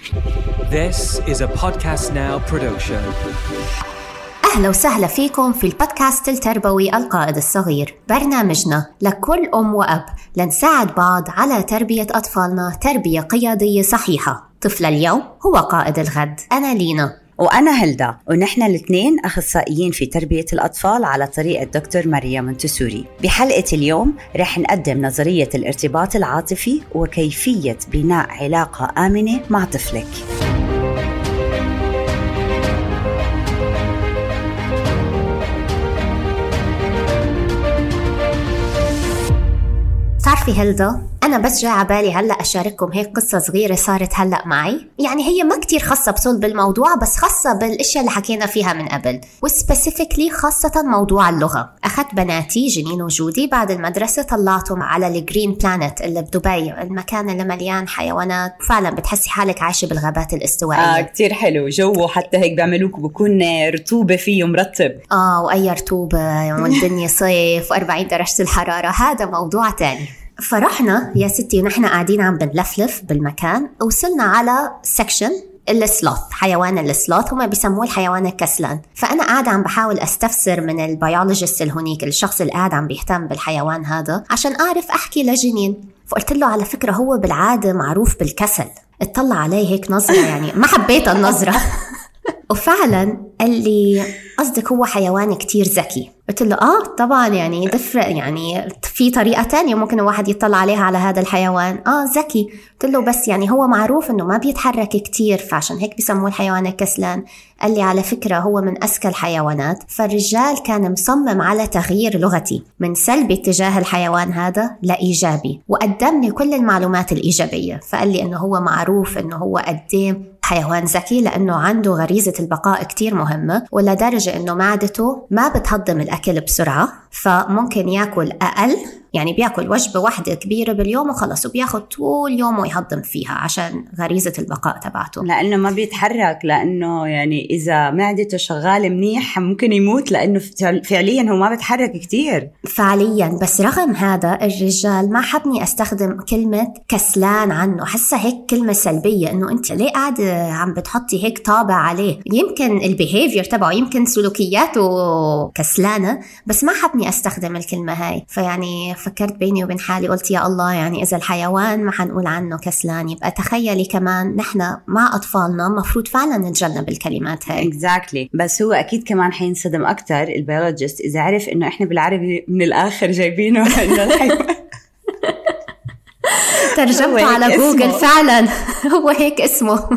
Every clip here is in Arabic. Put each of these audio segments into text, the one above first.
This is a Podcast Now production. أهلا وسهلا فيكم في البودكاست التربوي القائد الصغير. برنامجنا لكل أم وأب لنساعد بعض على تربية أطفالنا تربية قيادية صحيحة. طفل اليوم هو قائد الغد. أنا لينا. وأنا هلدا ونحن الاثنين أخصائيين في تربية الأطفال على طريقة دكتور ماريا منتسوري بحلقة اليوم رح نقدم نظرية الارتباط العاطفي وكيفية بناء علاقة آمنة مع طفلك. بتعرفي هيلدا أنا بس جاي عبالي هلأ أشارككم هيك قصة صغيرة صارت هلأ معي. يعني هي ما كتير خاصة بصلب الموضوع بس خاصة بالأشياء اللي حكينا فيها من قبل و specifically خاصة موضوع اللغة. أخذت بناتي جنين وجودي بعد المدرسة طلعتهم على ال Green Planet اللي بدبي المكان اللي مليان حيوانات. فعلا بتحسي حالك عايشة بالغابات الاستوائية. آه كتير حلو. جو حتى هيك بيعملوك بكون رطوبة فيه مرتب آه وأي رطوبة والدنيا صيف و40 درجة الحرارة. هذا موضوع تاني. فرحنا يا ستي ونحن قاعدين عم بنلفلف بالمكان وصلنا على section ال sloth حيوان ال sloth هم بيسموه الحيوان الكسلان. فأنا قاعدة عم بحاول أستفسر من ال biologist الهونيك الشخص اللي قاعد عم بيهتم بالحيوان هذا عشان أعرف أحكي لجنين. فقلت له على فكرة هو بالعادة معروف بالكسل. اطلع عليه هيك نظرة يعني ما حبيت النظرة. وفعلا قال لي قصدك هو حيوان كتير ذكي. قلت له آه طبعا يعني دفرق يعني في طريقة تانية ممكن الواحد يطلع عليها على هذا الحيوان. آه ذكي. قلت له بس يعني هو معروف إنه ما بيتحرك كتير فعشان هيك بيسموه الحيوان الكسلان. قال لي على فكرة هو من أذكى الحيوانات. فالرجال كان مصمم على تغيير لغتي من سلبي اتجاه الحيوان هذا لإيجابي وقدم لي كل المعلومات الإيجابية. فقال لي إنه هو معروف إنه هو قد حيوان ذكي لأنه عنده غريزة البقاء كتير مهمة ولدرجة أنه معدته ما بتهضم الأكل بسرعة فممكن ياكل أقل يعني بياكل وجبة واحدة كبيرة باليوم وخلص وبياخد طول يومه يهضم فيها عشان غريزة البقاء تبعته. لأنه ما بيتحرك لأنه يعني إذا معدته شغالة منيح ممكن يموت لأنه فعليا هو ما بيتحرك كتير. فعليا بس رغم هذا الرجال ما حبني أستخدم كلمة كسلان عنه. حاسة هيك كلمة سلبية إنه أنت ليه قاعدة عم بتحطي هيك طابع عليه. يمكن البيهيفير تبعه يمكن سلوكياته كسلانة بس ما حبني أستخدم الكلمة هاي. فيعني فكرت بيني وبين حالي قلت يا الله يعني إذا الحيوان ما حنقول عنه كسلان يبقى تخيلي كمان نحن مع أطفالنا مفروض فعلا نتجنب الكلمات هاي. Exactly. بس هو أكيد كمان حينصدم أكثر ال biologist إذا عرف إنه إحنا بالعربي من الآخر جايبينه. ترجمته على جوجل فعلا. هو هيك اسمه.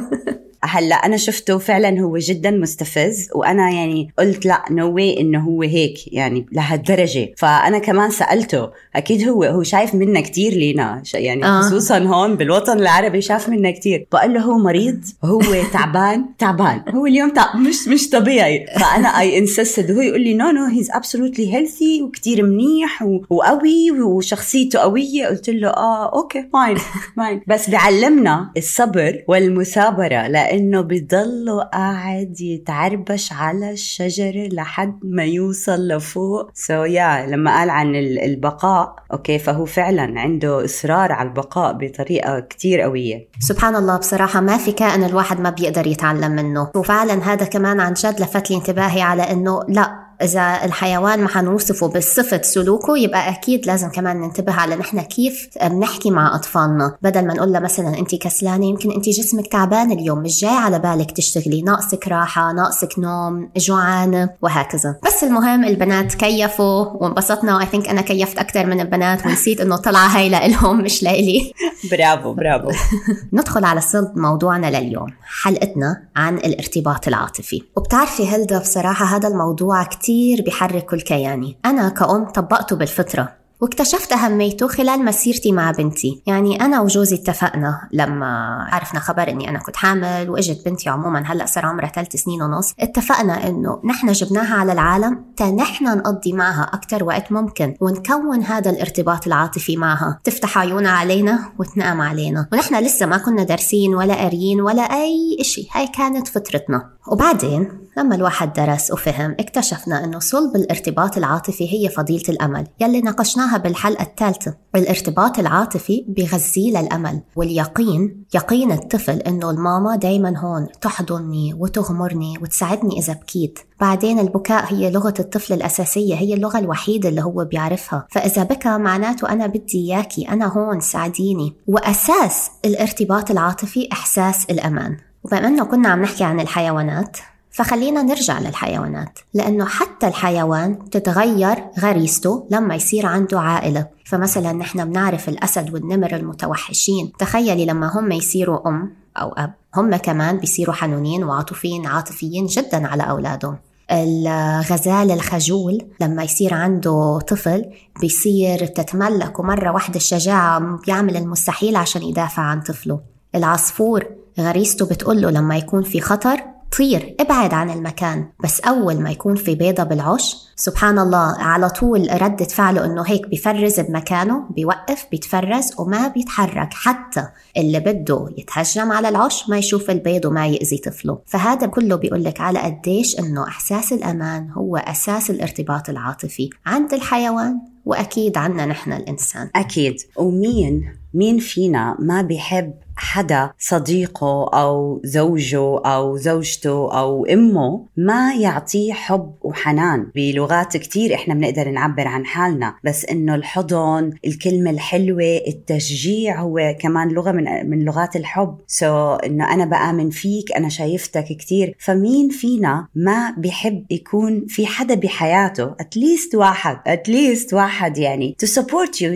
هلأ أنا شفته فعلا هو جدا مستفز وأنا يعني قلت لأ no إنه هو هيك يعني لهالدرجة. فأنا كمان سألته أكيد هو هو شايف منا كثير لينا يعني آه. خصوصا هون بالوطن العربي شاف منا كثير بقول له هو مريض هو تعبان تعبان. هو اليوم تعب مش مش طبيعي. فأنا I insisted وهو يقول لي no no he's absolutely healthy وكثير منيح وقوي وشخصيته قوية. قلت له آه okay fine fine بس بيعلمنا الصبر والمثابرة لأ لأنه بضله قاعد يتعربش على الشجرة لحد ما يوصل لفوق. so so yeah, لما قال عن البقاء okay فهو فعلا عنده إصرار على البقاء بطريقة كتير قوية. سبحان الله بصراحة ما في كائن الواحد ما بيقدر يتعلم منه. وفعلا هذا كمان عن جد لفت لي انتباهي على إنه لا إذا الحيوان ما حنوصفه بصفة سلوكه يبقى أكيد لازم كمان ننتبه على نحن كيف بنحكي مع أطفالنا. بدل ما نقول لها مثلا أنت كسلانة يمكن أنت جسمك تعبان اليوم مش جاي على بالك تشتغلي. ناقصك راحة ناقصك نوم جوعانة وهكذا. بس المهم البنات كيفوا وانبسطنا. وأي ثينك أنا كيفت أكثر من البنات ونسيت إنه طلعة هاي لإلهم مش لإلي. برافو برافو. ندخل على صلب موضوعنا لليوم حلقتنا عن الارتباط العاطفي. وبتعرفي هلدا بصراحة هذا الموضوع كتير كتير بحرك كل كياني أنا كأم طبقته بالفطرة. واكتشفت أهميته خلال مسيرتي مع بنتي. يعني أنا وجوزي اتفقنا لما عرفنا خبر أني أنا كنت حامل وإجت بنتي عموما هلأ صار عمرها ثلاث سنين ونص. اتفقنا أنه نحن جبناها على العالم تا نحن نقضي معها أكثر وقت ممكن ونكون هذا الارتباط العاطفي معها. تفتح عيونها علينا وتنام علينا. ونحن لسه ما كنا دارسين ولا قاريين ولا أي إشي. هاي كانت فطرتنا. وبعدين لما الواحد درس وفهم اكتشفنا أنه صلب الارتباط العاطفي هي فضيلة الأمل. يلي ناقشناها بالحلقة الثالثة. الارتباط العاطفي بغذي للأمل. واليقين يقين الطفل إنه الماما دايما هون تحضني وتغمرني وتساعدني إذا بكيت. بعدين البكاء هي لغة الطفل الأساسية هي اللغة الوحيدة اللي هو بيعرفها. فإذا بكى معناته أنا بدي إياكي أنا هون ساعديني. وأساس الارتباط العاطفي إحساس الأمان. وبما أنه كنا عم نحكي عن الحيوانات فخلينا نرجع للحيوانات لأنه حتى الحيوان تتغير غريزته لما يصير عنده عائلة. فمثلا نحن بنعرف الأسد والنمر المتوحشين تخيلي لما هم يصيروا أم أو أب هم كمان بيصيروا حنونين وعاطفيين عاطفيين جدا على أولادهم. الغزال الخجول لما يصير عنده طفل بيصير تتملكه مرة واحدة الشجاعة بيعمل المستحيل عشان يدافع عن طفله. العصفور غريزته بتقوله لما يكون في خطر طير ابعد عن المكان بس أول ما يكون في بيضة بالعش سبحان الله على طول ردة فعله إنه هيك بيفرز بمكانه بيوقف بيتفرز وما بيتحرك حتى اللي بده يتهجم على العش ما يشوف البيض وما يأذي طفله. فهذا كله بيقول لك على قديش إنه إحساس الأمان هو أساس الارتباط العاطفي عند الحيوان وأكيد عنا نحن الإنسان. أكيد. ومين مين فينا ما بيحب حدا صديقه أو زوجه أو زوجته أو أمه ما يعطيه حب وحنان. بلغات كتير إحنا بنقدر نعبر عن حالنا بس إنه الحضن الكلمة الحلوة التشجيع هو كمان لغة من من لغات الحب. so so إنه أنا بآمن فيك أنا شايفتك كتير. فمين فينا ما بيحب يكون في حدا بحياته؟ at least واحد at least واحد يعني. To support you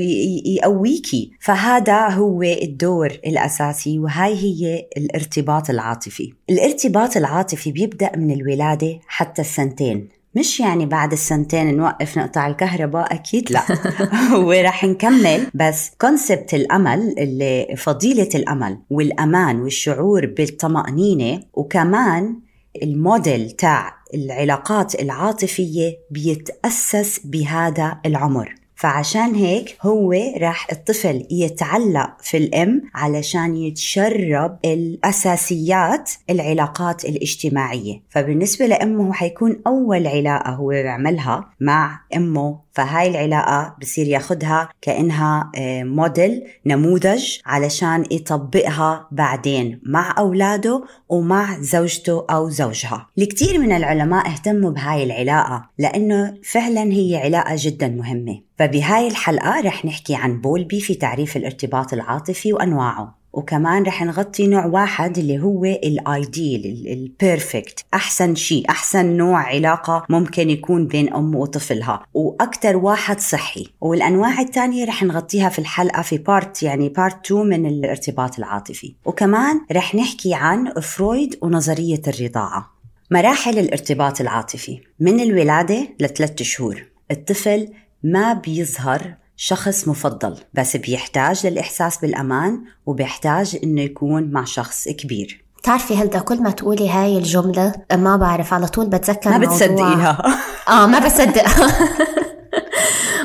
يقويكي. فهذا هو الدور الأساسي. الأساسي وهاي هي الارتباط العاطفي. الارتباط العاطفي بيبدأ من الولادة حتى السنتين. مش يعني بعد السنتين نوقف نقطع الكهرباء أكيد لا. ورح نكمل. بس كونسبت الأمل اللي فضيلة الأمل والأمان والشعور بالطمأنينة وكمان الموديل تاع العلاقات العاطفية بيتأسس بهذا العمر. فعشان هيك هو راح الطفل يتعلق في الأم علشان يتشرب الأساسيات العلاقات الاجتماعية. فبالنسبة لأمه حيكون أول علاقة هو بيعملها مع أمه فهاي العلاقة بصير ياخدها كأنها آه، موديل نموذج علشان يطبقها بعدين مع أولاده ومع زوجته أو زوجها. الكثير من العلماء اهتموا بهاي العلاقة لأنه فعلا هي علاقة جدا مهمة. فبهاي الحلقة رح نحكي عن بولبي في تعريف الارتباط العاطفي وأنواعه. وكمان رح نغطي نوع واحد اللي هو ال ideal ال perfect أحسن شيء أحسن نوع علاقة ممكن يكون بين أم وطفلها. وأكثر واحد صحي. والأنواع الثانية رح نغطيها في الحلقة في part يعني part 2 من الارتباط العاطفي. وكمان رح نحكي عن فرويد ونظرية الرضاعة. مراحل الارتباط العاطفي. من الولادة لثلاث شهور. الطفل ما بيظهر شخص مفضل بس بيحتاج للإحساس بالأمان وبيحتاج إنه يكون مع شخص كبير. بتعرفي هلدا كل ما تقولي هاي الجملة ما بعرف على طول بتذكر ما بتصدقيها. آه ما بصدقها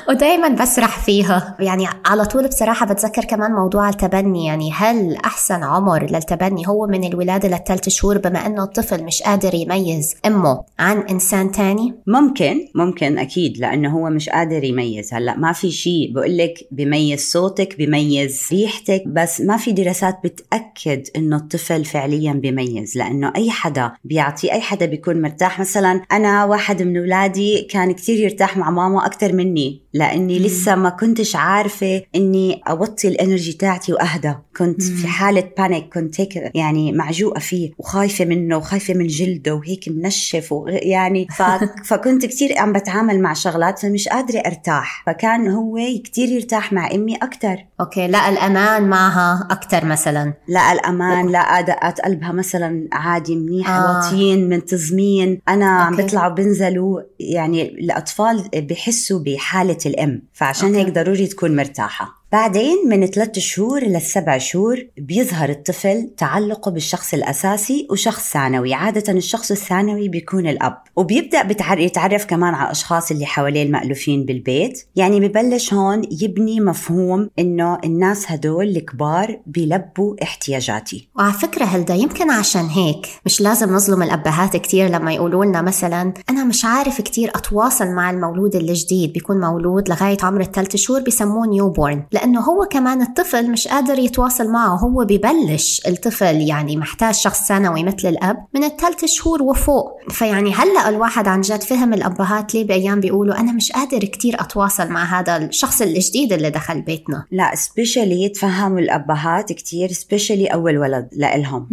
ودائما بسرح فيها. يعني على طول بصراحة بتذكر كمان موضوع التبني. يعني هل أحسن عمر للتبني هو من الولادة للثلاث شهور؟ بما أنه الطفل مش قادر يميز أمه عن إنسان تاني؟ ممكن ممكن أكيد لأنه هو مش قادر يميز. هلأ ما في شيء بقول لك بيميز صوتك بيميز ريحتك بس ما في دراسات بتأكد أنه الطفل فعليا بيميز. لأنه أي حدا بيعطي أي حدا بيكون مرتاح. مثلا أنا واحد من أولادي كان كتير يرتاح مع ماما أكثر مني. لأني مم. لسه ما كنتش عارفة إني أوطي ال energy تاعتي وأهدى كنت مم. في حالة panic كنت هيك يعني معجوقة فيه وخايفة منه وخايفة من جلده وهيك منشف يعني ف... فكنت كثير عم بتعامل مع شغلات فمش قادرة أرتاح فكان هو كثير يرتاح مع أمي أكثر okay لا الأمان معها أكثر مثلا لا الأمان لا دقات قلبها مثلا عادي منيح آه. واطيين منتظمين أنا عم بيطلعوا بنزلوا يعني الأطفال بحسوا بحالة الأم فعشان okay. هيك ضروري تكون مرتاحة بعدين من ثلاثة شهور للسبع شهور بيظهر الطفل تعلقه بالشخص الأساسي وشخص ثانوي. عادة الشخص الثانوي بيكون الأب. وبيبدأ يتعرف كمان على الأشخاص اللي حواليه المألوفين بالبيت. يعني ببلش هون يبني مفهوم إنه الناس هدول الكبار بيلبوا احتياجاتي. وعلى فكرة هلأ يمكن عشان هيك مش لازم نظلم الأبهات كتير لما يقولوا لنا مثلا أنا مش عارف كتير أتواصل مع المولود الجديد. بيكون مولود لغاية عمر الثلاث شهور بيسموه newborn لأنه هو كمان الطفل مش قادر يتواصل معه. هو ببلش الطفل يعني محتاج شخص ثانوي مثل الأب من الثلاث شهور وفوق. فيعني هلأ الواحد عن جد فهم الأبهات ليه بأيام بيقولوا أنا مش قادر كتير أتواصل مع هذا الشخص الجديد اللي دخل بيتنا. لا specially تفهموا الأبهات كتير specially أول ولد لإلهم.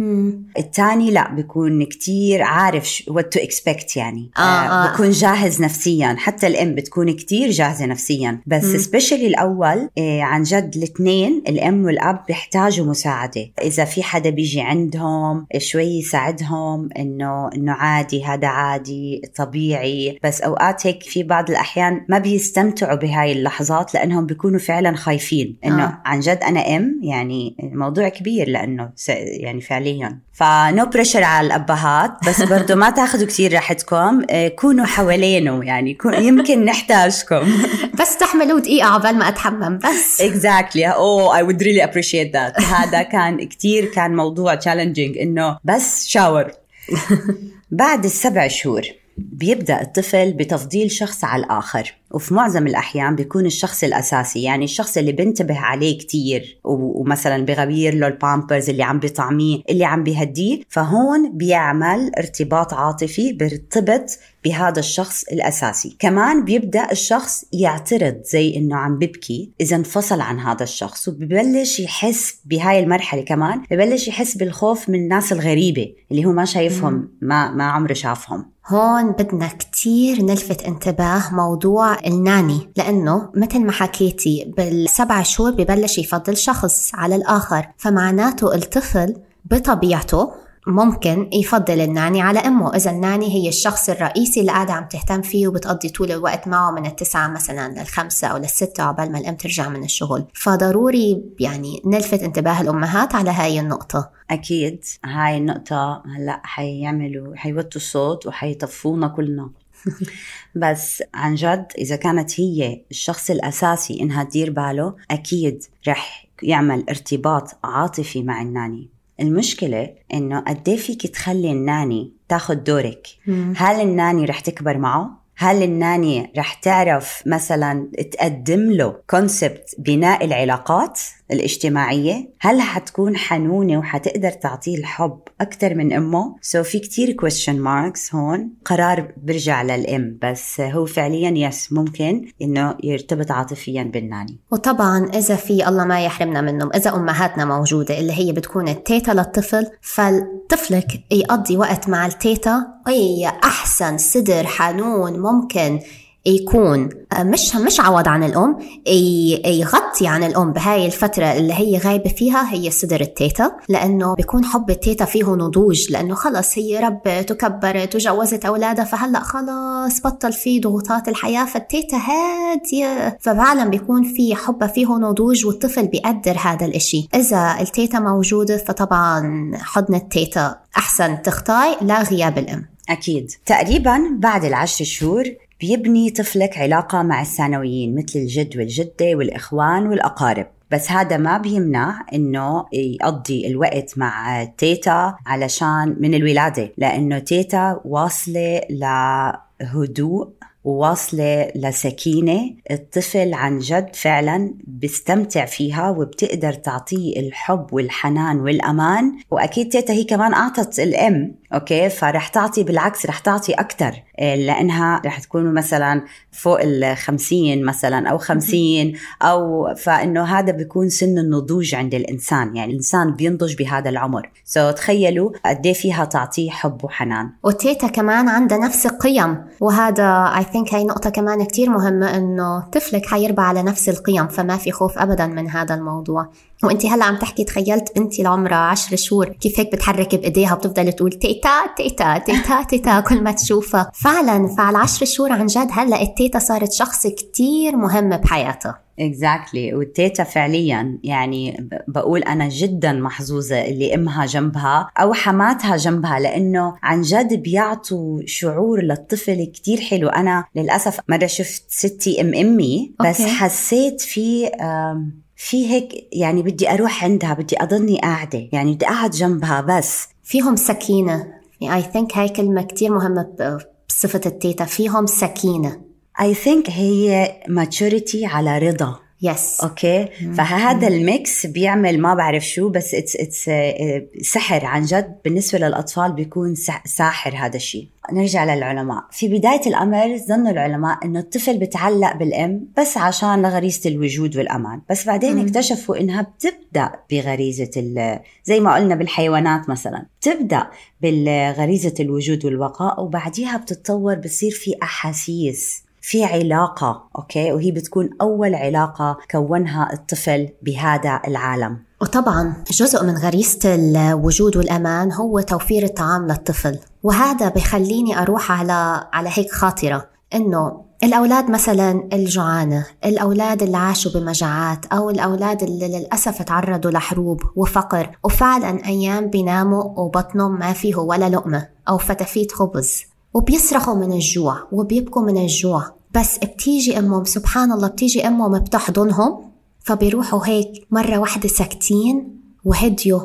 الثاني لا بيكون كتير عارف what to expect يعني. آه، آه. بيكون جاهز نفسيا. حتى الأم بتكون كتير جاهزة نفسيا. بس specially الأول إيه عن جد الاثنين الأم والأب بيحتاجوا مساعدة. إذا في حدا بيجي عندهم شوي يساعدهم إنه إنه عادي هذا عادي طبيعي. بس أوقات هيك في بعض الأحيان ما بيستمتعوا بهاي اللحظات لأنهم بيكونوا فعلا خايفين إنه آه. عن جد أنا أم؟ يعني موضوع كبير لأنه يعني فعليا. ف no pressure على الأبهات بس برضو ما تاخذوا كثير راحتكم. آه، كونوا حوالينه يعني يمكن نحتاجكم. بس تحملوا دقيقة عبال ما أتحمم بس. Exactly. Oh I would really appreciate that. هذا كان كتير كان موضوع challenging إنه بس شاور بعد السبع شهور بيبدأ الطفل بتفضيل شخص على الآخر. وفي معظم الأحيان بيكون الشخص الأساسي يعني الشخص اللي بنتبه عليه كتير ومثلا بغير له البامبرز اللي عم بيطعميه اللي عم بيهديه فهون بيعمل ارتباط عاطفي بيرتبط بهذا الشخص الأساسي. كمان بيبدأ الشخص يعترض زي إنه عم ببكي إذا انفصل عن هذا الشخص وببلش يحس بهاي المرحلة كمان ببلش يحس بالخوف من الناس الغريبة اللي هو ما شايفهم ما ما عمره شافهم. هون بدنا كتير نلفت انتباه موضوع الناني لأنه مثل ما حكيتي بالسبع شهور ببلش يفضل شخص على الآخر فمعناته الطفل بطبيعته ممكن يفضل الناني على أمه. إذا الناني هي الشخص الرئيسي اللي قاعدة عم تهتم فيه وبتقضي طول الوقت معه من التسعة مثلا للخمسة أو للستة عقبال ما الأم ترجع من الشغل. فضروري يعني نلفت انتباه الأمهات على هاي النقطة. أكيد. هاي النقطة هلأ حيعملوا حيوطوا الصوت وحيطفونا كلنا. بس عن جد إذا كانت هي الشخص الأساسي إنها تدير باله أكيد رح يعمل ارتباط عاطفي مع الناني. المشكلة إنه قد إيه فيك تخلي ال nanny تاخد دورك؟ هل ال nanny رح تكبر معه؟ هل ال nanny رح تعرف مثلا تقدم له concept بناء العلاقات؟ الاجتماعية؟ هل حتكون حنونة وحتقدر تعطيه الحب أكثر من أمه؟ so في كتير question marks هون قرار برجع للأم بس هو فعليا yes ممكن إنه يرتبط عاطفيا بال nanny وطبعا إذا في الله ما يحرمنا منهم إذا أمهاتنا موجودة اللي هي بتكون التيتا للطفل فطفلك يقضي وقت مع التيتا هي أحسن صدر حنون ممكن يكون مش مش عوض عن الأم يغطي عن الأم بهاي الفترة اللي هي غايبة فيها هي صدر التيتا لأنه بيكون حب التيتا فيه نضوج لأنه خلص هي ربت وكبرت وجوزت أولادها فهلأ خلص بطل في ضغوطات الحياة فالتيتا هادية. ففعلا بيكون في حب فيه نضوج والطفل بيقدر هذا الإشي. إذا التيتا موجودة فطبعا حضن التيتا أحسن تغطي لغياب الأم. أكيد. تقريبا بعد العشر شهور بيبني طفلك علاقة مع الثانويين مثل الجد والجدة والإخوان والأقارب. بس هذا ما بيمنع إنه يقضي الوقت مع تيتا علشان من الولادة لأنه تيتا واصلة لهدوء وواصلة لسكينة. الطفل عن جد فعلا بيستمتع فيها وبتقدر تعطيه الحب والحنان والأمان. وأكيد تيتا هي كمان أعطت الأم أوكي؟ فرح تعطي بالعكس رح تعطي أكتر. إيه، لأنها رح تكونوا مثلا فوق الخمسين مثلا أو خمسين أو فإنه هذا بيكون سن النضوج عند الإنسان. يعني الإنسان بينضج بهذا العمر. so, تخيلوا قد إيه فيها تعطيه حب وحنان. وتيتا كمان عندها نفس القيم. وهذا I think هاي نقطة كمان كتير مهمة إنه طفلك حيربى على نفس القيم فما في خوف أبدا من هذا الموضوع. وانت هلا عم تحكي تخيلت بنتي العمرها عشر شهور كيف هيك بتحرك بإيديها وبتفضل تقول تيتا تيتا تيتا تيتا كل ما تشوفها فعلا فعلى عشر شهور عن جد هلا التيتا صارت شخص كتير مهم بحياتها exactly. والتيتا فعليا يعني بقول أنا جدا محظوظة اللي أمها جنبها أو حماتها جنبها لأنه عن جد بيعطوا شعور للطفل كتير حلو أنا للأسف مرة شفت ستي أم أمي بس أوكي. حسيت في في هيك يعني بدي أروح عندها بدي أضلني قاعدة يعني بدي أقعد جنبها بس. فيهم سكينة. I think هاي كلمة كتير مهمة بصفة التيتا فيهم سكينة. I think هي maturity على رضا. yes. أوكي. فهذا ال mix بيعمل ما بعرف شو بس it's it's سحر عن جد. بالنسبة للأطفال بيكون ساحر هذا الشيء. نرجع للعلماء. في بداية الأمر ظنوا العلماء إنه الطفل بتعلق بالأم بس عشان غريزه الوجود والأمان. بس بعدين mm-hmm. اكتشفوا إنها بتبدأ بغريزة زي ما قلنا بالحيوانات مثلا. بتبدأ بالغريزة الوجود والبقاء وبعديها بتتطور بصير في أحاسيس. في علاقة أوكي؟ وهي بتكون أول علاقة كونها الطفل بهذا العالم. وطبعا جزء من غريزة الوجود والأمان هو توفير الطعام للطفل. وهذا بخليني أروح على على هيك خاطرة. إنه الأولاد مثلا الجوعانة الأولاد اللي عاشوا بمجاعات أو الأولاد اللي للأسف تعرضوا لحروب وفقر وفعلا أيام بيناموا وبطنهم ما فيه ولا لقمة أو فتافيت خبز. وبيصرخوا من الجوع وبيبكوا من الجوع. بس بتيجي أمهم سبحان الله بتيجي أمهم بتحضنهم فبيروحوا هيك مرة واحدة ساكتين وهديوا.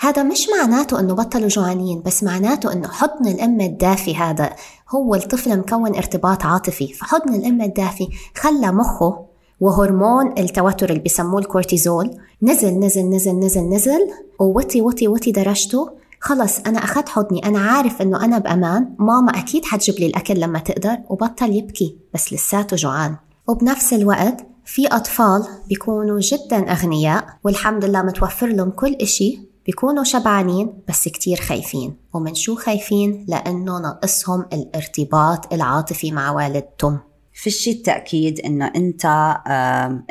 هذا مش معناته إنه بطلوا جوعانين بس معناته إنه حضن الأم الدافي هذا هو الطفل مكون ارتباط عاطفي. فحضن الأم الدافي خلى مخه وهرمون التوتر اللي بسموه الكورتيزول نزل نزل نزل نزل نزل. ووطي وطي وطي درجته خلص أنا أخذت حضني. أنا عارف إنه أنا بأمان. ماما أكيد حتجيب لي الأكل لما تقدر وبطل يبكي. بس لساته جوعان. وبنفس الوقت في أطفال بيكونوا جدا أغنياء والحمد لله متوفر لهم كل إشي. بيكونوا شبعانين بس كتير خايفين. ومن شو خايفين؟ لأنه ناقصهم الارتباط العاطفي مع والدتهم. فيش التأكيد إنه أنت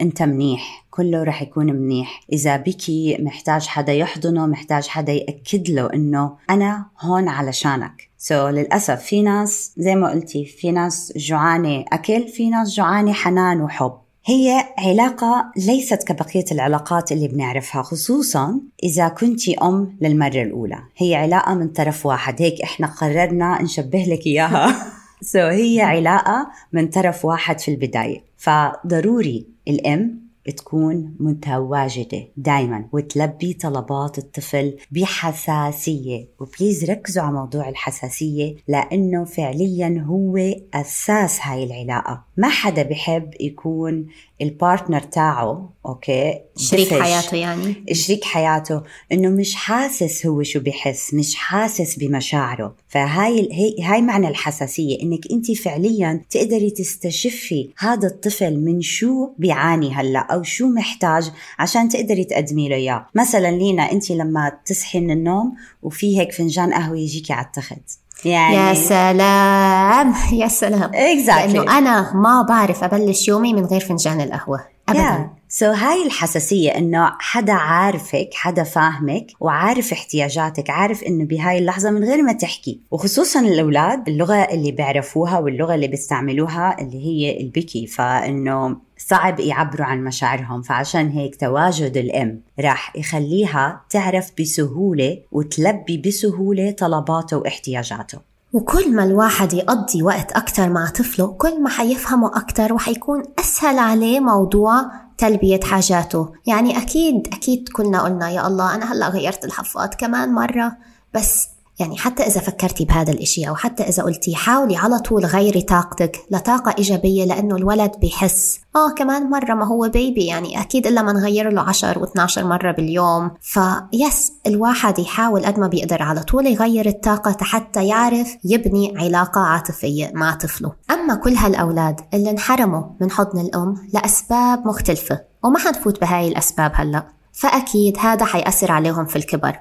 أنت منيح كله رح يكون منيح. إذا بكي محتاج حدا يحضنه محتاج حدا يأكد له إنه أنا هون علشانك. سو so, للأسف في ناس زي ما قلتي في ناس جوعانة أكل في ناس جوعانة حنان وحب. هي علاقة ليست كبقية العلاقات اللي بنعرفها خصوصا إذا كنت أم للمرة الأولى. هي علاقة من طرف واحد. هيك إحنا قررنا نشبه لك إياها. so, هي علاقة من طرف واحد في البداية. فضروري الأم تكون متواجدة دايما وتلبي طلبات الطفل بحساسية و please ركزوا على موضوع الحساسية لأنه فعليا هو أساس هاي العلاقة. ما حدا بحب يكون ال partner تاعه أوكي؟ شريك حياته يعني؟ شريك حياته. إنه مش حاسس هو شو بحس مش حاسس بمشاعره. فهاي هي هاي معنى الحساسية إنك أنت فعليا تقدري تستشفي هذا الطفل من شو بيعاني هلأ أو شو محتاج عشان تقدري تقدمي له إياه. مثلا لينا أنت لما تصحي من النوم وفي هيك فنجان قهوة يجيكي على التخت. يعني يا سلام يا سلام exactly. لأنه أنا ما بعرف أبلش يومي من غير فنجان القهوة ابدا yeah. سو so هاي الحساسية إنه حدا عارفك حدا فاهمك وعارف احتياجاتك عارف إنه بهاي اللحظة من غير ما تحكي. وخصوصا الأولاد اللغة اللي بيعرفوها واللغة اللي بيستعملوها اللي هي البكي فإنه صعب يعبروا عن مشاعرهم. فعشان هيك تواجد الأم راح يخليها تعرف بسهولة وتلبي بسهولة طلباته واحتياجاته. وكل ما الواحد يقضي وقت أكتر مع طفله كل ما حيفهمه أكتر وحيكون أسهل عليه موضوع تلبية حاجاته. يعني أكيد أكيد كلنا قلنا يا الله أنا هلأ غيرت الحفاض كمان مرة بس يعني حتى إذا فكرتي بهذا الإشي أو حتى إذا قلتي حاولي على طول غيري طاقتك لطاقة إيجابية لأنه الولد بيحس آه كمان مرة ما هو بيبي يعني أكيد إلا ما نغير له 10 و12 مرة باليوم. فيس الواحد يحاول قد ما بيقدر على طول يغير الطاقة حتى يعرف يبني علاقة عاطفية مع طفله. أما كل هالأولاد اللي انحرموا من حضن الأم لأسباب مختلفة وما حنفوت بهاي الأسباب هلأ. فأكيد هذا حيأثر عليهم في الكبر.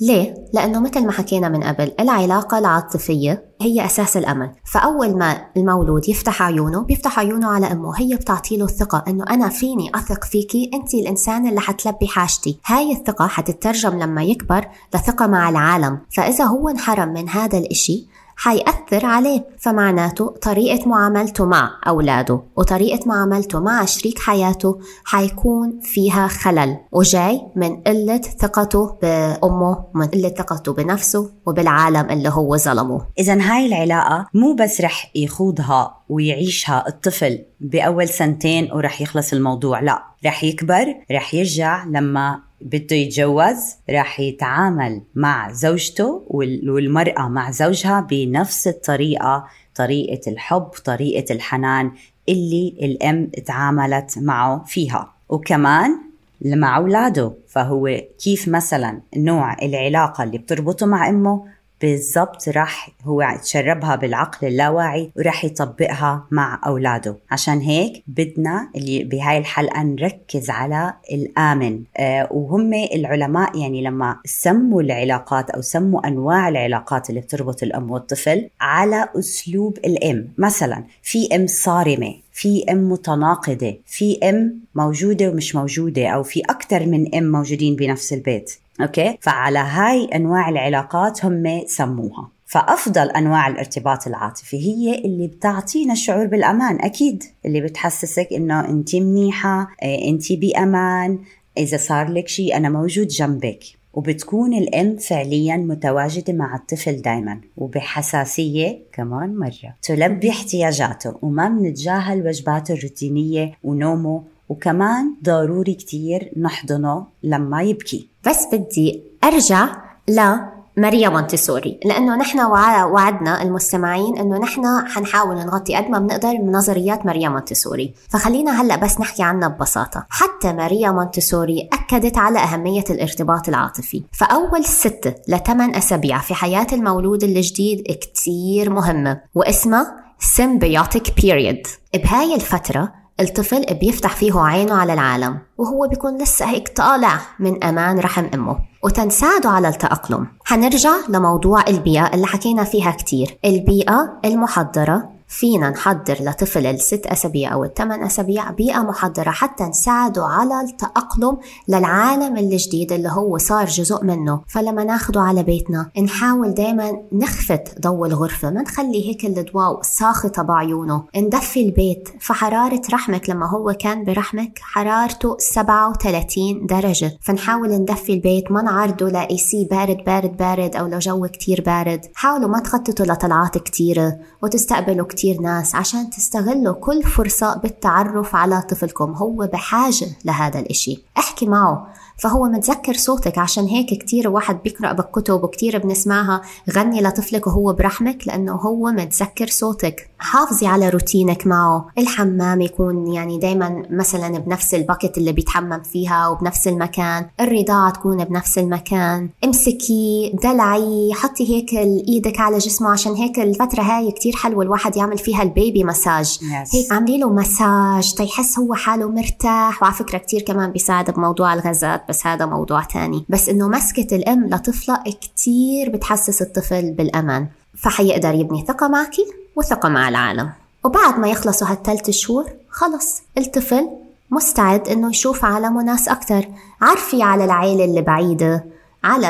ليه؟ لأنه مثل ما حكينا من قبل العلاقة العاطفية هي أساس الأمل. فأول ما المولود يفتح عيونه بيفتح عيونه على أمه. هي بتعطي له الثقة أنه أنا فيني أثق فيكي أنت الإنسان اللي حتلبي حاجتي. هاي الثقة حتترجم لما يكبر لثقة مع العالم. فإذا هو انحرم من هذا الإشي حيأثر عليه. فمعناته طريقة معاملته مع أولاده وطريقة معاملته مع شريك حياته حيكون فيها خلل وجاي من قلة ثقته بأمه ومن قلة ثقته بنفسه وبالعالم اللي هو ظلمه. إذا هاي العلاقة مو بس رح يخوضها ويعيشها الطفل بأول سنتين ورح يخلص الموضوع لا رح يكبر رح يرجع لما بده يتجوز راح يتعامل مع زوجته والمرأة مع زوجها بنفس الطريقة طريقة الحب طريقة الحنان اللي الأم تعاملت معه فيها. وكمان مع أولاده. فهو كيف مثلا نوع العلاقة اللي بتربطه مع أمه؟ بالضبط راح هو تشربها بالعقل اللاواعي وراح يطبقها مع أولاده. عشان هيك بدنا اللي بهاي الحلقة نركز على الآمن. آه وهم العلماء يعني لما سموا العلاقات أو سموا أنواع العلاقات اللي بتربط الأم والطفل على أسلوب الأم. مثلا في أم صارمة في أم متناقضة في أم موجودة ومش موجودة أو في أكثر من أم موجودين بنفس البيت. أوكي؟ فعلى هاي أنواع العلاقات هم سموها. فأفضل أنواع الارتباط العاطفي هي اللي بتعطينا الشعور بالأمان أكيد. اللي بتحسسك إنه أنت منيحة إيه، أنت بأمان. إذا صار لك شيء أنا موجود جنبك. وبتكون الأم فعليا متواجدة مع الطفل دايما وبحساسية كمان مرة. تلبي احتياجاته وما بنتجاهل وجباته الروتينية ونومه وكمان ضروري كتير نحضنه لما يبكي. بس بدي أرجع ل ماريا مونتيسوري لأنه نحن وعدنا المستمعين إنه نحن حنحاول نغطي قد ما بنقدر من نظريات ماريا مونتيسوري. فخلينا هلأ بس نحكي عنها ببساطة. حتى ماريا مونتيسوري أكدت على أهمية الارتباط العاطفي. فأول ست لثمان أسابيع في حياة المولود الجديد كتير مهمة واسمها symbiotic period. بهاي الفترة الطفل بيفتح فيه عينه على العالم وهو بيكون لسه هيك طالع من أمان رحم أمه. وتنساعده على التأقلم. حنرجع لموضوع البيئة اللي حكينا فيها كتير. البيئة المحضرة فينا نحضر لطفل الست أسابيع أو الثمان أسابيع بيئة محضرة حتى نساعده على التأقلم للعالم الجديد اللي هو صار جزء منه. فلما ناخده على بيتنا نحاول دايما نخفت ضوء الغرفة ما نخلي هيك الضوء ساطع بعيونه. ندفي البيت فحرارة رحمك لما هو كان برحمك حرارته 37 درجة. فنحاول ندفي البيت ما نعرضه ل AC بارد بارد بارد أو لو جو كتير بارد. حاولوا ما تخططوا لطلعات كتيرة وتستقبلوا كتير ناس عشان تستغلوا كل فرصة بالتعرف على طفلكم هو بحاجة لهذا الإشي. احكي معه. فهو متذكر صوتك. عشان هيك كتير واحد بيقرأ بالكتب وكتير بنسمعها. غني لطفلك وهو برحمك لأنه هو متذكر صوتك. حافظي على روتينك معه. الحمام يكون يعني دايما مثلا بنفس ال bucket اللي بيتحمم فيها وبنفس المكان. الرضاعة تكون بنفس المكان. امسكي دلعي حطي هيك إيدك على جسمه. عشان هيك الفترة هاي كتير حلوة الواحد يعمل فيها ال baby massage. Yes. هيك اعملي له مساج. تيحس هو حاله مرتاح. وعلى فكرة كتير كمان بيساعد بموضوع الغازات. بس هذا موضوع تاني. بس إنه مسكة الأم لطفلها كتير بتحسس الطفل بالأمان. فحيقدر يبني ثقة معك وثقة مع العالم. وبعد ما يخلصوا هالثلاث شهور خلص. الطفل مستعد إنه يشوف عالم وناس أكثر عرفي على العيلة اللي بعيدة على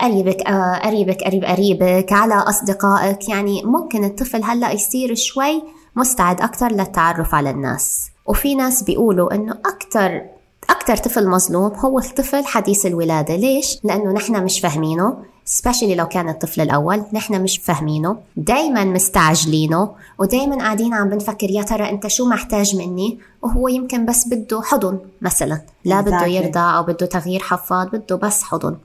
قريبك قريبك قريب قريبك على أصدقائك. يعني ممكن الطفل هلأ يصير شوي مستعد أكثر للتعرف على الناس. وفي ناس بيقولوا إنه أكثر أكثر طفل مظلوم هو الطفل حديث الولادة. ليش؟ لأنه نحن مش فاهمينه Specially لو كان الطفل الأول نحن مش فاهمينه دايما مستعجلينه ودايما قاعدين عم بنفكر يا ترى أنت شو محتاج مني؟ وهو يمكن بس بده حضن مثلا. لا بده يرضع أو بده تغيير حفاض بده بس حضن.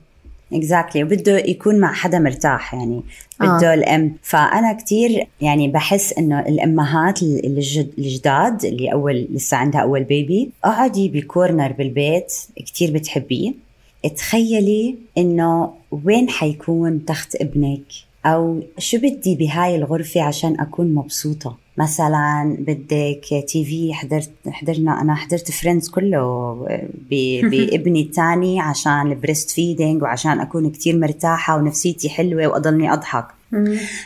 exactly. وبده يكون مع حدا مرتاح يعني بده آه. الأم فأنا كتير يعني بحس إنه الأمهات الجد الجداد اللي اول لسه عندها أول baby اقعدي ب corner بالبيت كتير بتحبيه تخيلي إنه وين حيكون تخت ابنك أو شو بدي بهاي الغرفة عشان أكون مبسوطة؟ مثلا بدك TV حضرت حضرنا أنا حضرت Friends كله بابني الثاني عشان ال breastfeeding وعشان أكون كتير مرتاحة ونفسيتي حلوة وأضلني أضحك.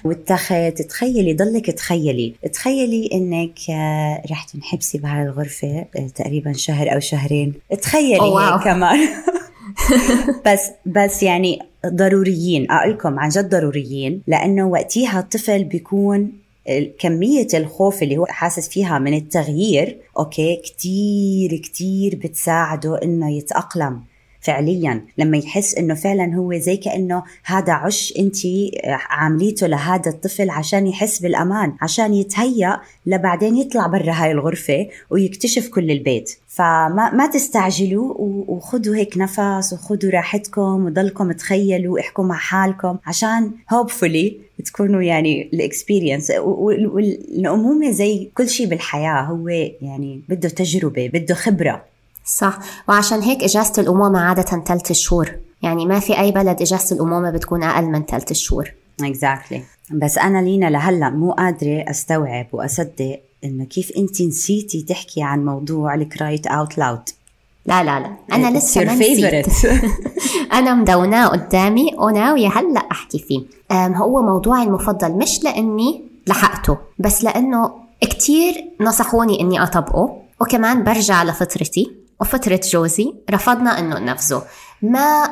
والتخت تخيلي ضلك تخيلي. تخيلي إنك آه، رح تنحبسي بهاي الغرفة آه، تقريبا شهر أو شهرين. تخيلي. هيك كمان. بس بس يعني ضروريين اقولكم عن جد ضروريين لأنه وقتها الطفل بيكون كمية الخوف اللي هو حاسس فيها من التغيير أوكي كتير كتير بتساعده إنه يتأقلم. فعليا. لما يحس إنه فعلا هو زي كأنه هذا عش أنت عامليته لهذا الطفل عشان يحس بالأمان عشان يتهيأ لبعدين يطلع برا هاي الغرفة ويكتشف كل البيت. فما ما تستعجلوا وخذوا هيك نفس وخذوا راحتكم وضلكم تخيلوا احكوا مع حالكم عشان hopefully تكونوا يعني ال experience والأمومة زي كل شيء بالحياة هو يعني بده تجربة بده خبرة. صح. وعشان هيك إجازة الأمومة عادة ثلاث شهور. يعني ما في أي بلد إجازة الأمومة بتكون أقل من ثلاث شهور. Exactly. بس أنا لينا لهلأ مو قادرة أستوعب وأصدق إنه كيف أنت نسيتي تحكي عن موضوع ال cry it out loud لا لا لا. أنا لسه ما نسيت. أنا مدوناه قدامي وناوية هلأ أحكي فيه. هو موضوعي المفضل مش لأني لحقته بس لأنه كتير نصحوني إني أطبقه وكمان برجع لفطرتي. وفطرة جوزي رفضنا إنه ننفذه. ما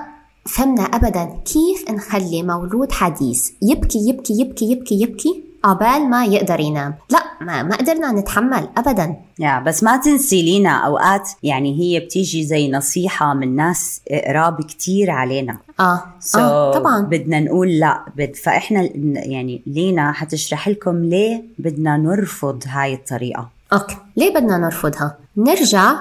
فهمنا أبدا كيف نخلي مولود حديث. يبكي يبكي يبكي يبكي يبكي عبال ما يقدر ينام. لا ما, ما قدرنا نتحمل أبدا. يا بس ما تنسي لينا أوقات يعني هي بتيجي زي نصيحة من ناس قراب كتير علينا. آه, so آه طبعا. بدنا نقول لا بد فإحنا يعني لينا حتشرح لكم ليه بدنا نرفض هاي الطريقة. أوكي. ليه بدنا نرفضها؟ نرجع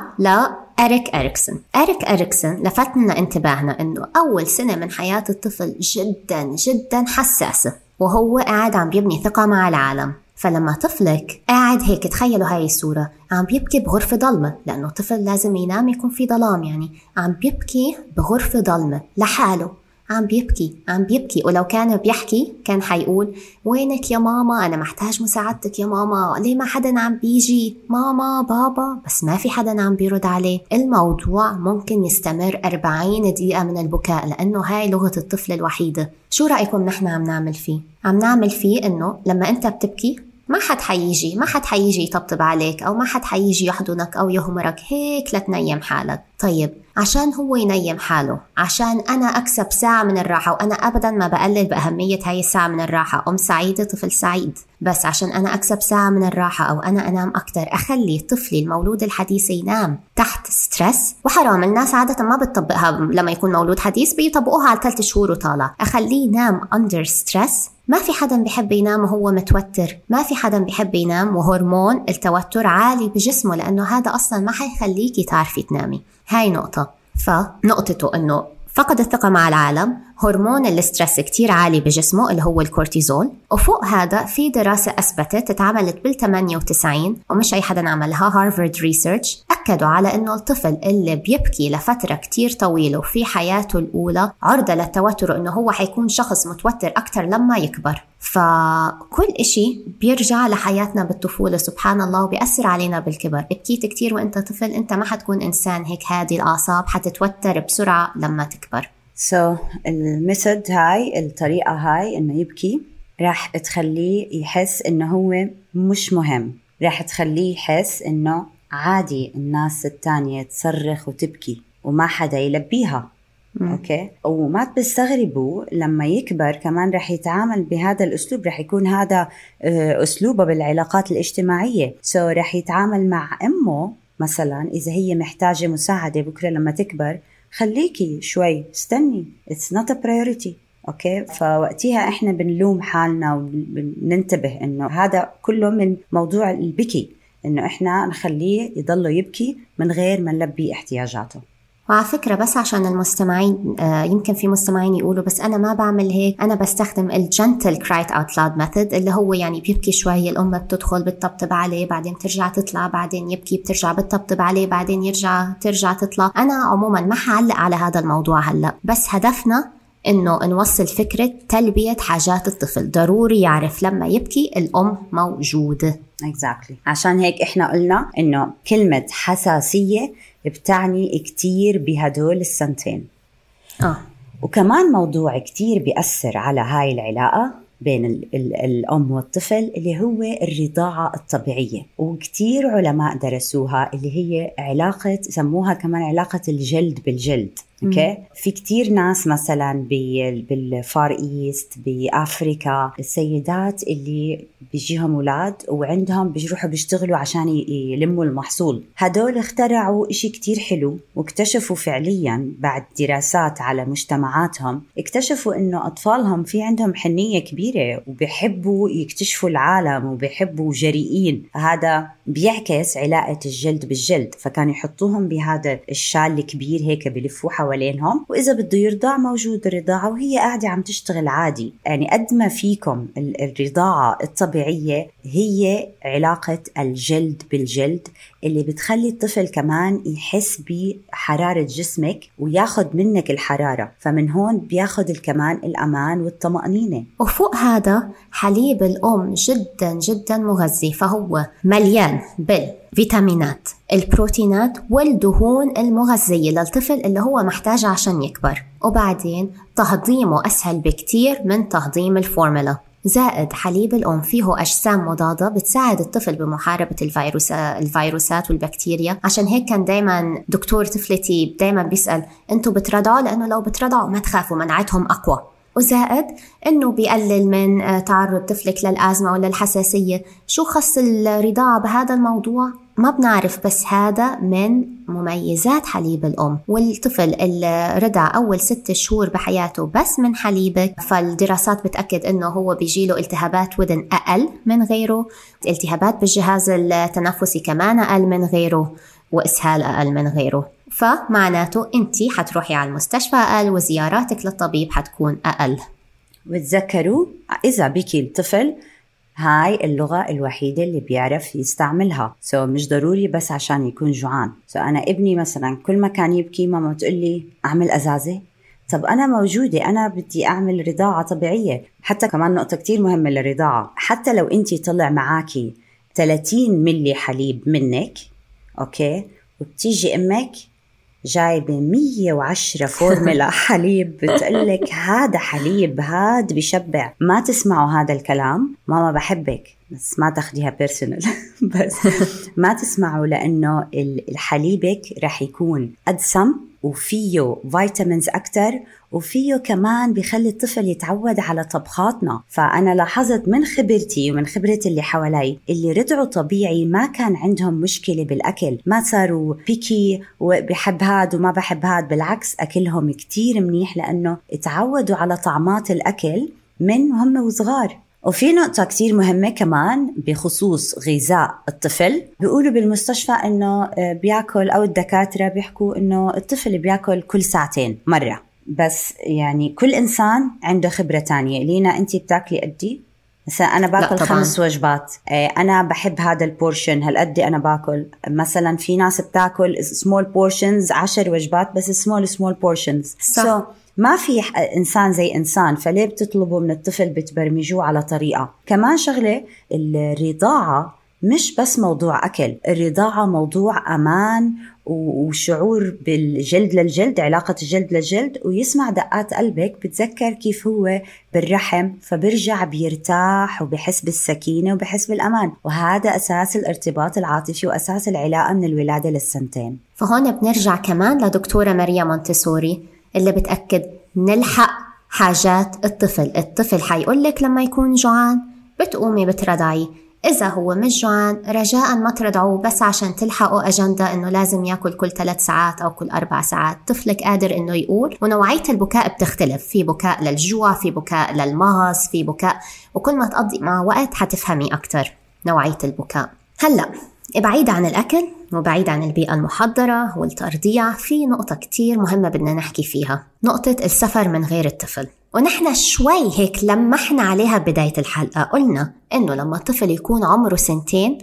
لإريك إريكسون. إريك إريكسون لفت لنا انتباهنا إنه أول سنة من حياة الطفل جدا جدا حساسة وهو قاعد عم بيبني ثقة مع العالم. فلما طفلك قاعد هيك تخيلوا هاي الصورة عم بيبكي بغرفة ضلمة لأنه طفل لازم ينام يكون في ظلام يعني عم بيبكي بغرفة ضلمة لحاله. عم بيبكي عم بيبكي. ولو كان بيحكي كان حيقول وينك يا ماما؟ أنا محتاج مساعدتك يا ماما. ليه ما حدا عم بيجي؟ ماما بابا. بس ما في حدا عم بيرد عليه. الموضوع ممكن يستمر 40 دقيقة من البكاء لأنه هاي لغة الطفل الوحيدة. شو رأيكم نحن عم نعمل فيه؟ عم نعمل فيه إنه لما أنت بتبكي ما حد حيجي ما حد حيجي يطبطب عليك أو ما حد حيجي يحضنك أو يغمرك. هيك لتنيم حالك. طيب عشان هو ينيم حاله عشان أنا أكسب ساعة من الراحة وأنا أبدا ما بقلل بأهمية هاي الساعة من الراحة. أم سعيدة طفل سعيد. بس عشان أنا أكسب ساعة من الراحة أو أنا أنام أكتر أخلي طفلي المولود الحديث ينام تحت stress. وحرام الناس عادة ما بتطبقها لما يكون مولود حديث بيطبقوها على ثلاث شهور وطالع. أخليه ينام under stress ما في حدا بحب ينام وهو متوتر. ما في حدا بحب ينام وهرمون التوتر عالي بجسمه لأنه هذا أصلا ما حيخليكي تعرفي تنامي. هاي نقطة. فنقطته أنه فقد الثقة مع العالم هرمون ال stress كتير عالي بجسمه اللي هو الكورتيزول وفوق هذا في دراسة أثبتت اتعملت بال 98 ومش أي حدا عملها Harvard research أكدوا على أنه الطفل اللي بيبكي لفترة كتير طويلة وفي حياته الأولى عرضة للتوتر وأنه هو حيكون شخص متوتر أكتر لما يكبر. فكل إشي بيرجع لحياتنا بالطفولة سبحان الله وبيأثر علينا بالكبر. بكيت كتير وإنت طفل إنت ما حتكون إنسان هيك هادي الأعصاب حتتوتر بسرعة لما تكبر. so, ال method هاي الطريقة هاي إنه يبكي راح تخليه يحس إنه هو مش مهم. راح تخليه يحس إنه عادي الناس التانية تصرخ وتبكي وما حدا يلبيها. مم. أوكي؟ وما تستغربوا لما يكبر كمان رح يتعامل بهذا الأسلوب رح يكون هذا أسلوبه بالعلاقات الاجتماعية. so رح يتعامل مع أمه مثلا إذا هي محتاجة مساعدة بكرة لما تكبر خليكي شوي استني. it's not a priority okay فوقتها إحنا بنلوم حالنا وبننتبه إنه هذا كله من موضوع البكي إنه إحنا نخليه يضل يبكي من غير ما نلبي احتياجاته. وعلى فكرة بس عشان المستمعين آه يمكن في مستمعين يقولوا بس أنا ما بعمل هيك. أنا بستخدم ال gentle cry it out loud method اللي هو يعني بيبكي شوي الأم بتدخل بتطبطب عليه بعدين بترجع تطلع بعدين يبكي بترجع بتطبطب عليه بعدين يرجع ترجع تطلع. أنا عموما ما حعلق على هذا الموضوع هلأ. بس هدفنا إنه نوصل فكرة تلبية حاجات الطفل. ضروري يعرف لما يبكي الأم موجودة. Exactly. عشان هيك إحنا قلنا إنه كلمة حساسية بتعني كتير بهدول السنتين. آه. وكمان موضوع كتير بيأثر على هاي العلاقة بين ال ال الأم والطفل اللي هو الرضاعة الطبيعية. وكتير علماء درسوها اللي هي علاقة سموها كمان علاقة الجلد بالجلد. Okay؟ في كتير ناس مثلا بال Far East بأفريكا السيدات اللي بيجيهم أولاد وعندهم بيروحوا بيشتغلوا عشان يلموا المحصول. هدول اخترعوا إشي كتير حلو واكتشفوا فعليا بعد دراسات على مجتمعاتهم اكتشفوا إنه أطفالهم في عندهم حنية كبيرة وبيحبوا يكتشفوا العالم وبيحبوا جريئين. هذا بيعكس علاقة الجلد بالجلد فكانوا يحطوهم بهذا الشال الكبير هيك بلفوه حوالينهم. وإذا بده يرضع موجود الرضاعه وهي قاعدة عم تشتغل عادي. يعني قد ما فيكم الرضاعة الطبيعية هي علاقة الجلد بالجلد اللي بتخلي الطفل كمان يحس بحرارة جسمك وياخد منك الحرارة. فمن هون بياخد كمان الأمان والطمأنينة. وفوق هذا حليب الأم جدا جدا مغذي فهو مليان بالفيتامينات البروتينات والدهون المغذية للطفل اللي هو محتاجها عشان يكبر. وبعدين تهضيمه أسهل بكتير من تهضيم الفورمولا. زائد حليب الأم فيه أجسام مضادة بتساعد الطفل بمحاربة الفيروس الفيروسات والبكتيريا. عشان هيك كان دايما دكتور طفلتي دايما بيسأل أنتوا بترضعوا؟ لأنه لو بترضعوا ما تخافوا مناعتهم أقوى. وزائد إنه بيقلل من آه، تعرض طفلك للأزمة ولا الحساسية. شو خص الرضاعة بهذا الموضوع؟ ما بنعرف بس هذا من مميزات حليب الأم. والطفل اللي رضع أول ست شهور بحياته بس من حليبك فالدراسات بتأكد أنه هو بيجيله التهابات ودن أقل من غيره. التهابات بالجهاز التنفسي كمان أقل من غيره وإسهال أقل من غيره. فمعناته أنت حتروحي على المستشفى أقل وزياراتك للطبيب حتكون أقل. وتذكروا إذا بكي الطفل هاي اللغة الوحيدة اللي بيعرف يستعملها. so, مش ضروري بس عشان يكون جوعان. so, أنا ابني مثلا كل ما كان يبكي ماما تقول لي أعمل أزازة طب أنا موجودة أنا بدي أعمل رضاعة طبيعية. حتى كمان نقطة كتير مهمة للرضاعة. حتى لو أنت طلع معاكي 30 ملي حليب منك okay؟ وبتيجي أمك جايبة 110 فورمولا حليب بتقلك هذا حليب هاد بشبع. ما تسمعوا هذا الكلام. ماما بحبك بس ما تاخديها personal بس ما تسمعوا لأنه الحليبك رح يكون أدسم. وفيه vitamins أكتر وفيه كمان بخلي الطفل يتعود على طبخاتنا. فأنا لاحظت من خبرتي ومن خبرة اللي حوالي اللي رضعوا طبيعي ما كان عندهم مشكلة بالأكل. ما صاروا picky وبحب هاد وما بحب هاد بالعكس أكلهم كتير منيح لأنه تعودوا على طعمات الأكل من هم وصغار. وفي نقطة كتير مهمة كمان بخصوص غذاء الطفل. بيقولوا بالمستشفى إنه آه، بياكل أو الدكاترة بيحكوا إنه الطفل بياكل كل ساعتين مرة. بس يعني كل إنسان عنده خبرة تانية. لينا انت بتاكلي قدي؟ مثلا أنا باكل خمس وجبات. آه، أنا بحب هذا ال portion. هالقد أنا باكل؟ مثلا في ناس بتاكل small portions عشر وجبات بس small small portions صح. So ما في إنسان زي إنسان فليه بتطلبوا من الطفل بتبرمجوه على طريقة؟ كمان شغلة الرضاعة مش بس موضوع أكل الرضاعة موضوع أمان وشعور بالجلد للجلد علاقة الجلد للجلد ويسمع دقات قلبك بتذكر كيف هو بالرحم فبرجع بيرتاح وبحس بالسكينة وبحس بالأمان. وهذا أساس الارتباط العاطفي وأساس العلاقة من الولادة للسنتين. فهون بنرجع كمان لدكتورة ماريا مونتسوري. اللي بتأكد نلحق حاجات الطفل. الطفل حيقول لك لما يكون جوعان بتقومي بترضعي إذا هو مش جوعان رجاء ما ترضعوه بس عشان تلحقوا أجندة إنه لازم ياكل كل ثلاث ساعات أو كل أربع ساعات. طفلك قادر إنه يقول ونوعية البكاء بتختلف. في بكاء للجوع في بكاء للمغص في بكاء وكل ما تقضي مع وقت حتفهمي أكتر نوعية البكاء. هلأ بعيد عن الأكل وبعيد عن البيئة المحضرة والترضيع في نقطة كتير مهمة بدنا نحكي فيها نقطة السفر من غير الطفل. ونحن شوي هيك لمحنا عليها بداية الحلقة قلنا إنه لما الطفل يكون عمره سنتين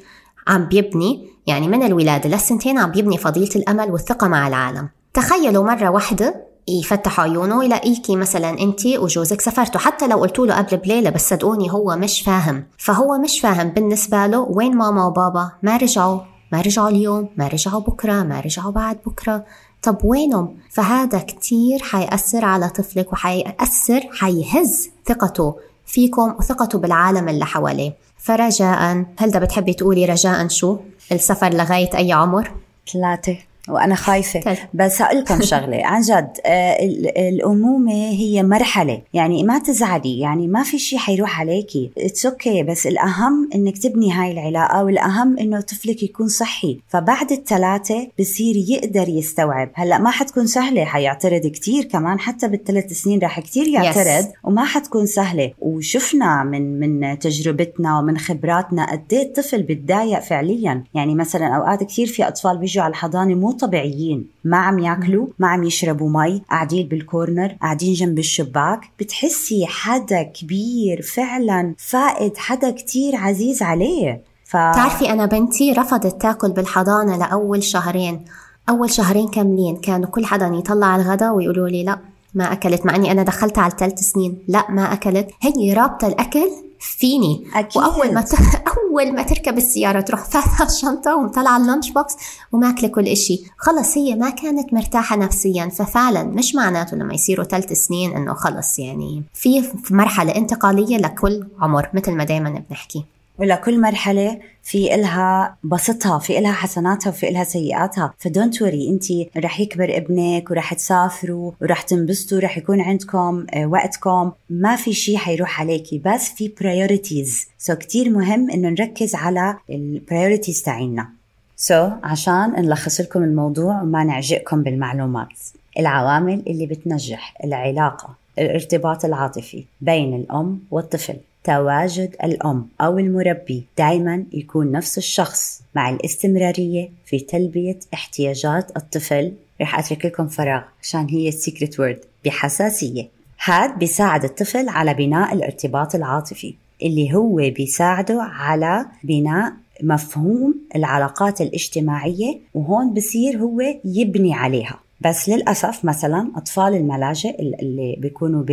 عم بيبني يعني من الولادة للسنتين عم بيبني فضيلة الأمل والثقة مع العالم. تخيلوا مرة واحدة يفتح عيونه يلاقيكي مثلا انت وجوزك سافرتوا. حتى لو قلتوا له قبل بليلة بس صدقوني هو مش فاهم. فهو مش فاهم بالنسبة له وين ماما وبابا؟ ما رجعوا. ما رجعوا اليوم ما رجعوا بكرة ما رجعوا بعد بكرة. طب وينهم؟ فهذا كتير حيأثر على طفلك وحيأثر حيهز ثقته فيكم وثقته بالعالم اللي حواليه. فرجاء. هل بتحبي تقولي رجاء شو؟ السفر لغاية أي عمر؟ ثلاثة. وأنا خايفة. طيب. بس هقول لكم شغلة عن جد آه، ال- الأمومة هي مرحلة. يعني ما تزعلي يعني ما في شيء حيروح عليكي it's okay بس الأهم إنك تبني هاي العلاقة والأهم إنه طفلك يكون صحي. فبعد الثلاثه بصير يقدر يستوعب. هلأ ما حتكون سهلة حيعترض كتير كمان حتى بالثلاث سنين رح كتير يعترض Yes. وما حتكون سهلة. وشفنا من من تجربتنا ومن خبراتنا قد إيه الطفل بتضايق فعليا. يعني مثلا أوقات كثير في أطفال بيجوا على الحضانة مو طبيعيين. ما عم ياكلوا ما عم يشربوا مي. قاعدين بالكورنر قاعدين جنب الشباك. بتحسي حدا كبير فعلا فائد حدا كتير عزيز عليه. ف... تعرفي أنا بنتي رفضت تاكل بالحضانة لأول شهرين. أول شهرين كاملين كانوا كل حدا يطلع الغداء ويقولوا لي لا ما أكلت مع أني أنا دخلتها على الثلاث سنين. لا ما أكلت. هي رابطة الأكل فيني. أكيد. وأول ما ت... أول ما تركب السيارة تروح فاتحة الشنطة ومطلعة ال lunch box وماكلة كل إشي. خلص هي ما كانت مرتاحة نفسيا ففعلا مش معناته لما يصيروا ثلاث سنين إنه خلص يعني في مرحلة انتقالية لكل عمر مثل ما دايما بنحكي. ولكل مرحلة في إلها بسطها في إلها حسناتها وفي إلها سيئاتها. ف don't worry أنت رح يكبر ابنك ورح تسافروا ورح تنبسطوا رح يكون عندكم آه، وقتكم. ما في شيء حيروح عليكي بس في priorities. so كتير مهم إنه نركز على ال priorities تاعينا. so, عشان نلخص لكم الموضوع وما نعجقكم بالمعلومات. العوامل اللي بتنجح العلاقة الارتباط العاطفي بين الأم والطفل. تواجد الأم أو المربي دائما يكون نفس الشخص مع الاستمرارية في تلبية احتياجات الطفل. رح أترك لكم فراغ عشان هي ال secret word بحساسية. هاد بيساعد الطفل على بناء الارتباط العاطفي اللي هو بيساعده على بناء مفهوم العلاقات الاجتماعية وهون بصير هو يبني عليها. بس للأسف مثلا أطفال الملاجئ اللي بيكونوا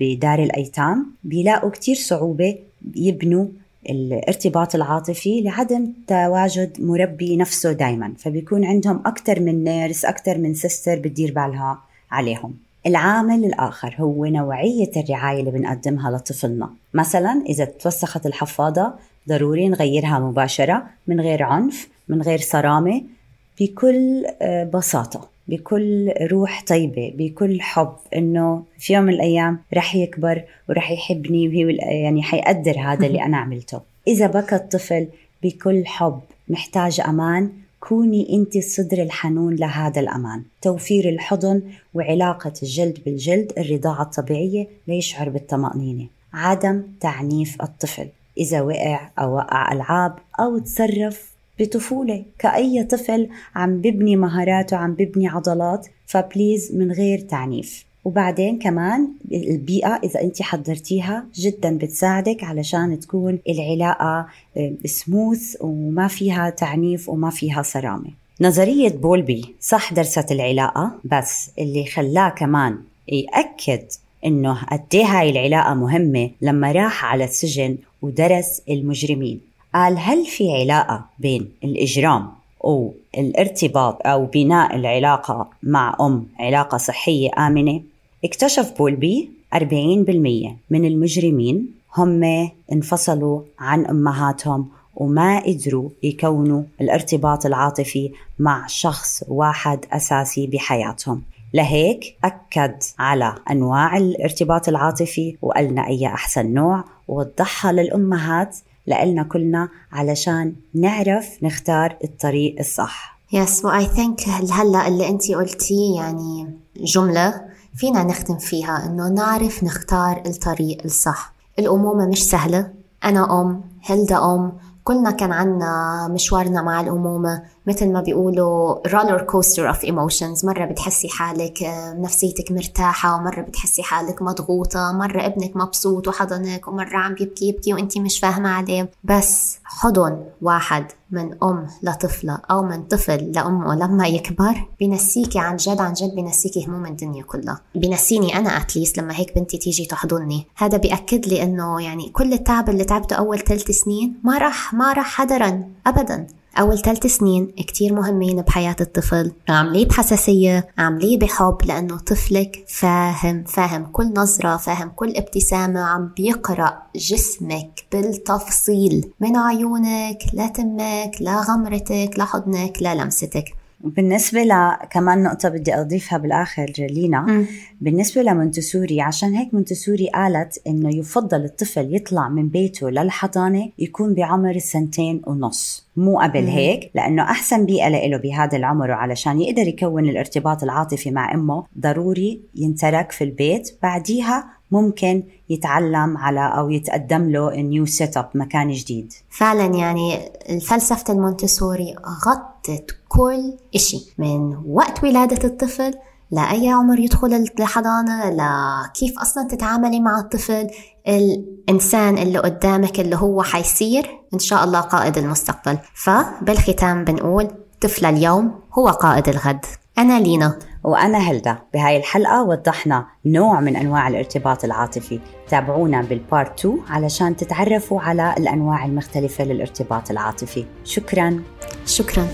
بدار الأيتام بيلاقوا كتير صعوبة يبنوا الارتباط العاطفي لعدم تواجد مربي نفسه دايما. فبيكون عندهم أكثر من nurse أكثر من sister بتدير بالها عليهم. العامل الآخر هو نوعية الرعاية اللي بنقدمها لطفلنا. مثلا إذا توسخت الحفاضة ضروري نغيرها مباشرة من غير عنف من غير صرامة بكل آه، بساطة. بكل روح طيبة بكل حب إنه في يوم من الأيام رح يكبر ورح يحبني وهي يعني حيقدر هذا اللي أنا عملته. إذا بكى الطفل بكل حب محتاج أمان كوني أنت الصدر الحنون لهذا الأمان. توفير الحضن وعلاقة الجلد بالجلد الرضاعة الطبيعية ليشعر بالطمأنينة. عدم تعنيف الطفل. إذا وقع أو وقع ألعاب أو تصرف بطفولة كأي طفل عم ببني مهاراته عم ببني عضلات فبليز من غير تعنيف. وبعدين كمان البيئة إذا أنت حضرتيها جدا بتساعدك علشان تكون العلاقة سموث وما فيها تعنيف وما فيها صرامة. نظرية بولبي صح درست العلاقة؟ بس اللي خلاه كمان يأكد إنه قد إيه هاي العلاقة مهمة لما راح على السجن ودرس المجرمين. قال هل في علاقة بين الإجرام والارتباط أو بناء العلاقة مع أم علاقة صحية آمنة؟ اكتشف بولبي 40% من المجرمين هم انفصلوا عن أمهاتهم وما قدروا يكونوا الارتباط العاطفي مع شخص واحد أساسي بحياتهم لهيك أكد على أنواع الارتباط العاطفي وقالنا أي أحسن نوع ووضحها للأمهات لإلنا كلنا علشان نعرف نختار الطريق الصح. Yes, I think هلأ اللي انت قلتيه يعني جملة فينا نختم فيها إنه نعرف نختار الطريق الصح. الأمومة مش سهلة. أنا أم هيلدا أم كلنا كان عنا مشوارنا مع الأمومة. مثل ما بيقولوا roller coaster of emotions مرة بتحسي حالك آه، نفسيتك مرتاحة ومرة بتحسي حالك مضغوطة مرة ابنك مبسوط وحضنك ومرة عم بيبكي يبكي وانتي مش فاهمة عليه. بس حضن واحد من أم لطفلة أو من طفل لأمه لما يكبر بنسيكي عن جد عن جد بنسيكي هموم الدنيا كلها. بنسيني أنا at least لما هيك بنتي تيجي تحضني. هذا بيأكد لي إنه يعني كل التعب اللي تعبته أول ثلاث سنين ما راح ما راح هدرا أبدا. أول ثلاث سنين كتير مهمين بحياة الطفل. عامليه بحساسية عامليه بحب لأنه طفلك فاهم فاهم كل نظرة فاهم كل ابتسامة عم بيقرأ جسمك بالتفصيل. من عيونك لتمك لغمرتك لحضنك للمستك بالنسبة لكمان نقطة بدي أضيفها بالآخر جلينا. مم. بالنسبة لمونتسوري عشان هيك مونتسوري قالت إنه يفضل الطفل يطلع من بيته للحضانة يكون بعمر السنتين ونص. مو قبل هيك لأنه أحسن بيئة له بهذا العمر وعلشان يقدر يكون الارتباط العاطفي مع أمه ضروري ينترك في البيت بعديها ممكن يتعلم على أو يتقدم له new setup مكان جديد. فعلا يعني فلسفة المونتسوري غطت كل إشي. من وقت ولادة الطفل لأي عمر يدخل الحضانة لكيف أصلا تتعاملي مع الطفل الإنسان اللي قدامك اللي هو حيصير إن شاء الله قائد المستقبل. فبالختام بنقول طفل اليوم هو قائد الغد. أنا لينا. وأنا هلدا. بهاي الحلقة وضحنا نوع من أنواع الارتباط العاطفي. تابعونا بالبارت 2 علشان تتعرفوا على الأنواع المختلفة للارتباط العاطفي. شكراً. شكراً.